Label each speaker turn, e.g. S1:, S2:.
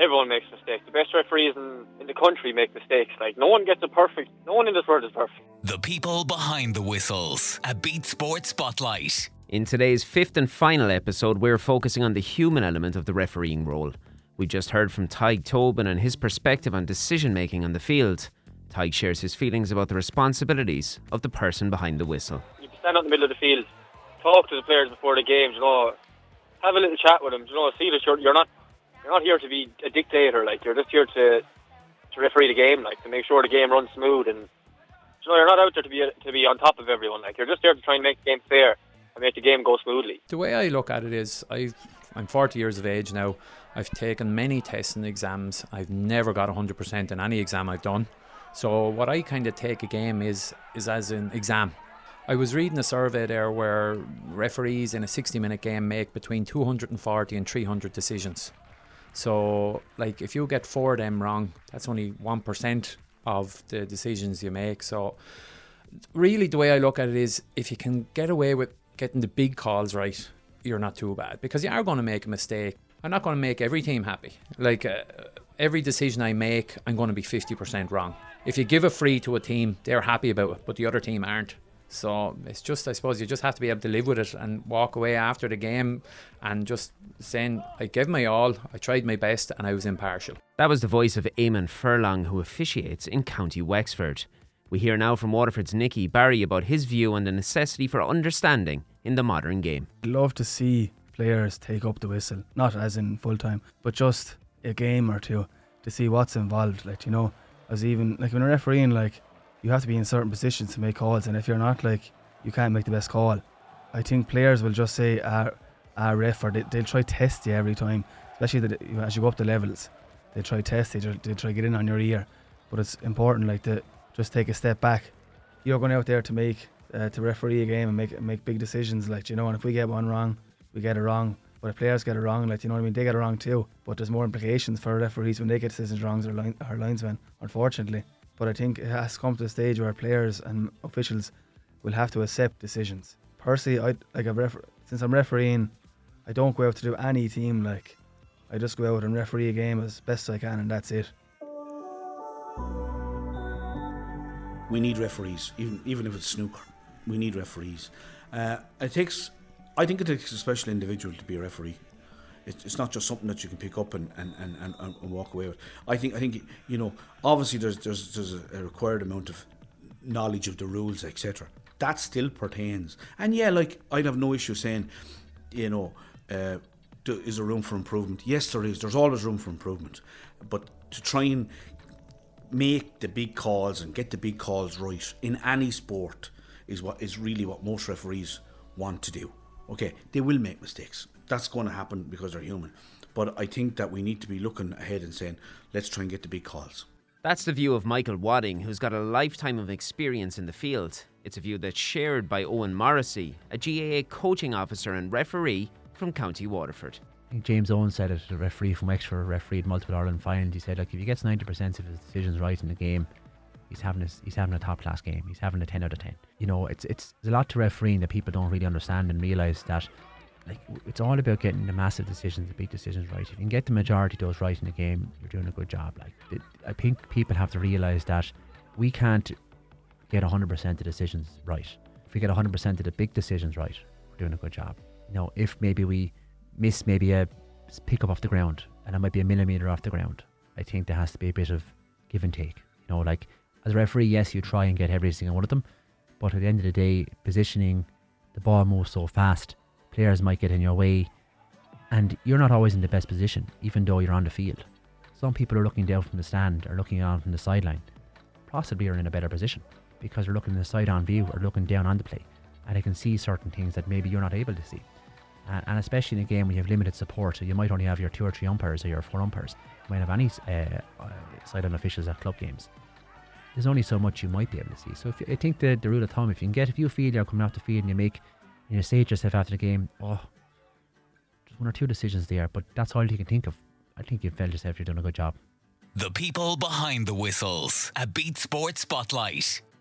S1: everyone makes mistakes. The best referees in, in the country make mistakes. Like no one gets it perfect. No one in this world is perfect.
S2: The people behind the whistles. A Beat Sports Spotlight.
S3: In today's fifth and final episode, we're focusing on the human element of the refereeing role. We just heard from Tadhg Tobin and his perspective on decision making on the field. Tadhg shares his feelings about the responsibilities of the person behind the whistle.
S1: You stand out in the middle of the field, talk to the players before the game. You know, have a little chat with them. You know, see that you're, you're not you're not here to be a dictator. Like you're just here to to referee the game, like to make sure the game runs smooth. And you know, you're not out there to be to be on top of everyone. Like you're just there to try and make the game fair and make the game go smoothly.
S4: The way I look at it is, I I'm 40 years of age now. I've taken many tests and exams. I've never got 100% in any exam I've done. So what I kind of take a game is is as an exam. I was reading a survey there where referees in a 60 minute game make between 240 and 300 decisions. So, like, if you get four of them wrong, that's only 1% of the decisions you make. So, really, the way I look at it is if you can get away with getting the big calls right, you're not too bad because you are going to make a mistake. I'm not going to make every team happy. Like, uh, every decision I make, I'm going to be 50% wrong. If you give a free to a team, they're happy about it, but the other team aren't. So it's just, I suppose, you just have to be able to live with it and walk away after the game and just saying, I gave my all, I tried my best, and I was impartial.
S3: That was the voice of Eamon Furlong, who officiates in County Wexford. We hear now from Waterford's Nicky Barry about his view on the necessity for understanding in the modern game.
S5: I'd love to see players take up the whistle, not as in full time, but just a game or two to see what's involved. Like, you know, as even, like when a refereeing, like, you have to be in certain positions to make calls, and if you're not, like, you can't make the best call. I think players will just say, ah, ah ref, or they, they'll try test you every time, especially the, as you go up the levels. They try test you, they try get in on your ear. But it's important, like, to just take a step back. You're going out there to make, uh, to referee a game and make make big decisions, like, you know, and if we get one wrong, we get it wrong. But if players get it wrong, like, you know what I mean, they get it wrong too. But there's more implications for referees when they get decisions wrong or, line, or linesmen, unfortunately. But I think it has come to a stage where players and officials will have to accept decisions. Personally, I like a refer- since I'm refereeing, I don't go out to do any team like. I just go out and referee a game as best I can, and that's it.
S6: We need referees, even even if it's snooker. We need referees. Uh, it takes, I think it takes a special individual to be a referee it's, it's not just something that you can pick up and, and, and, and, and walk away with. I think I think you know obviously there's there's there's a required amount of knowledge of the rules etc. That still pertains, and yeah, like I'd have no issue saying, you know, uh, is there room for improvement? Yes, there is. There's always room for improvement, but to try and make the big calls and get the big calls right in any sport is what is really what most referees want to do. Okay, they will make mistakes that's going to happen because they're human. But I think that we need to be looking ahead and saying, let's try and get the big calls.
S3: That's the view of Michael Wadding, who's got a lifetime of experience in the field. It's a view that's shared by Owen Morrissey, a GAA coaching officer and referee from County Waterford.
S7: I think James Owen said it, a referee from Wexford, refereed multiple Ireland finals. He said, like, if he gets 90% of his decisions right in the game, he's having a, he's having a top class game. He's having a 10 out of 10. You know, it's it's a lot to refereeing that people don't really understand and realise that like it's all about getting the massive decisions, the big decisions right. If you can get the majority of those right in the game, you're doing a good job. Like it, I think people have to realize that we can't get 100% of the decisions right. If we get 100% of the big decisions right, we're doing a good job. You know, if maybe we miss maybe a pick up off the ground and it might be a millimeter off the ground, I think there has to be a bit of give and take. You know, like as a referee, yes, you try and get every single one of them, but at the end of the day, positioning the ball moves so fast players might get in your way, and you're not always in the best position, even though you're on the field. Some people are looking down from the stand or looking on from the sideline, possibly are in a better position because they're looking in the side on view or looking down on the play, and they can see certain things that maybe you're not able to see. Uh, and especially in a game where you have limited support, you might only have your two or three umpires or your four umpires. You might have any uh, uh, sideline officials at club games. There's only so much you might be able to see. So if you, I think the, the rule of thumb, if you can get, a few feel you're coming off the field and you make you say to yourself after the game, oh, just one or two decisions there, but that's all you can think of. I think you felt yourself you've done a good job.
S2: The people behind the whistles. A Beat Sports Spotlight.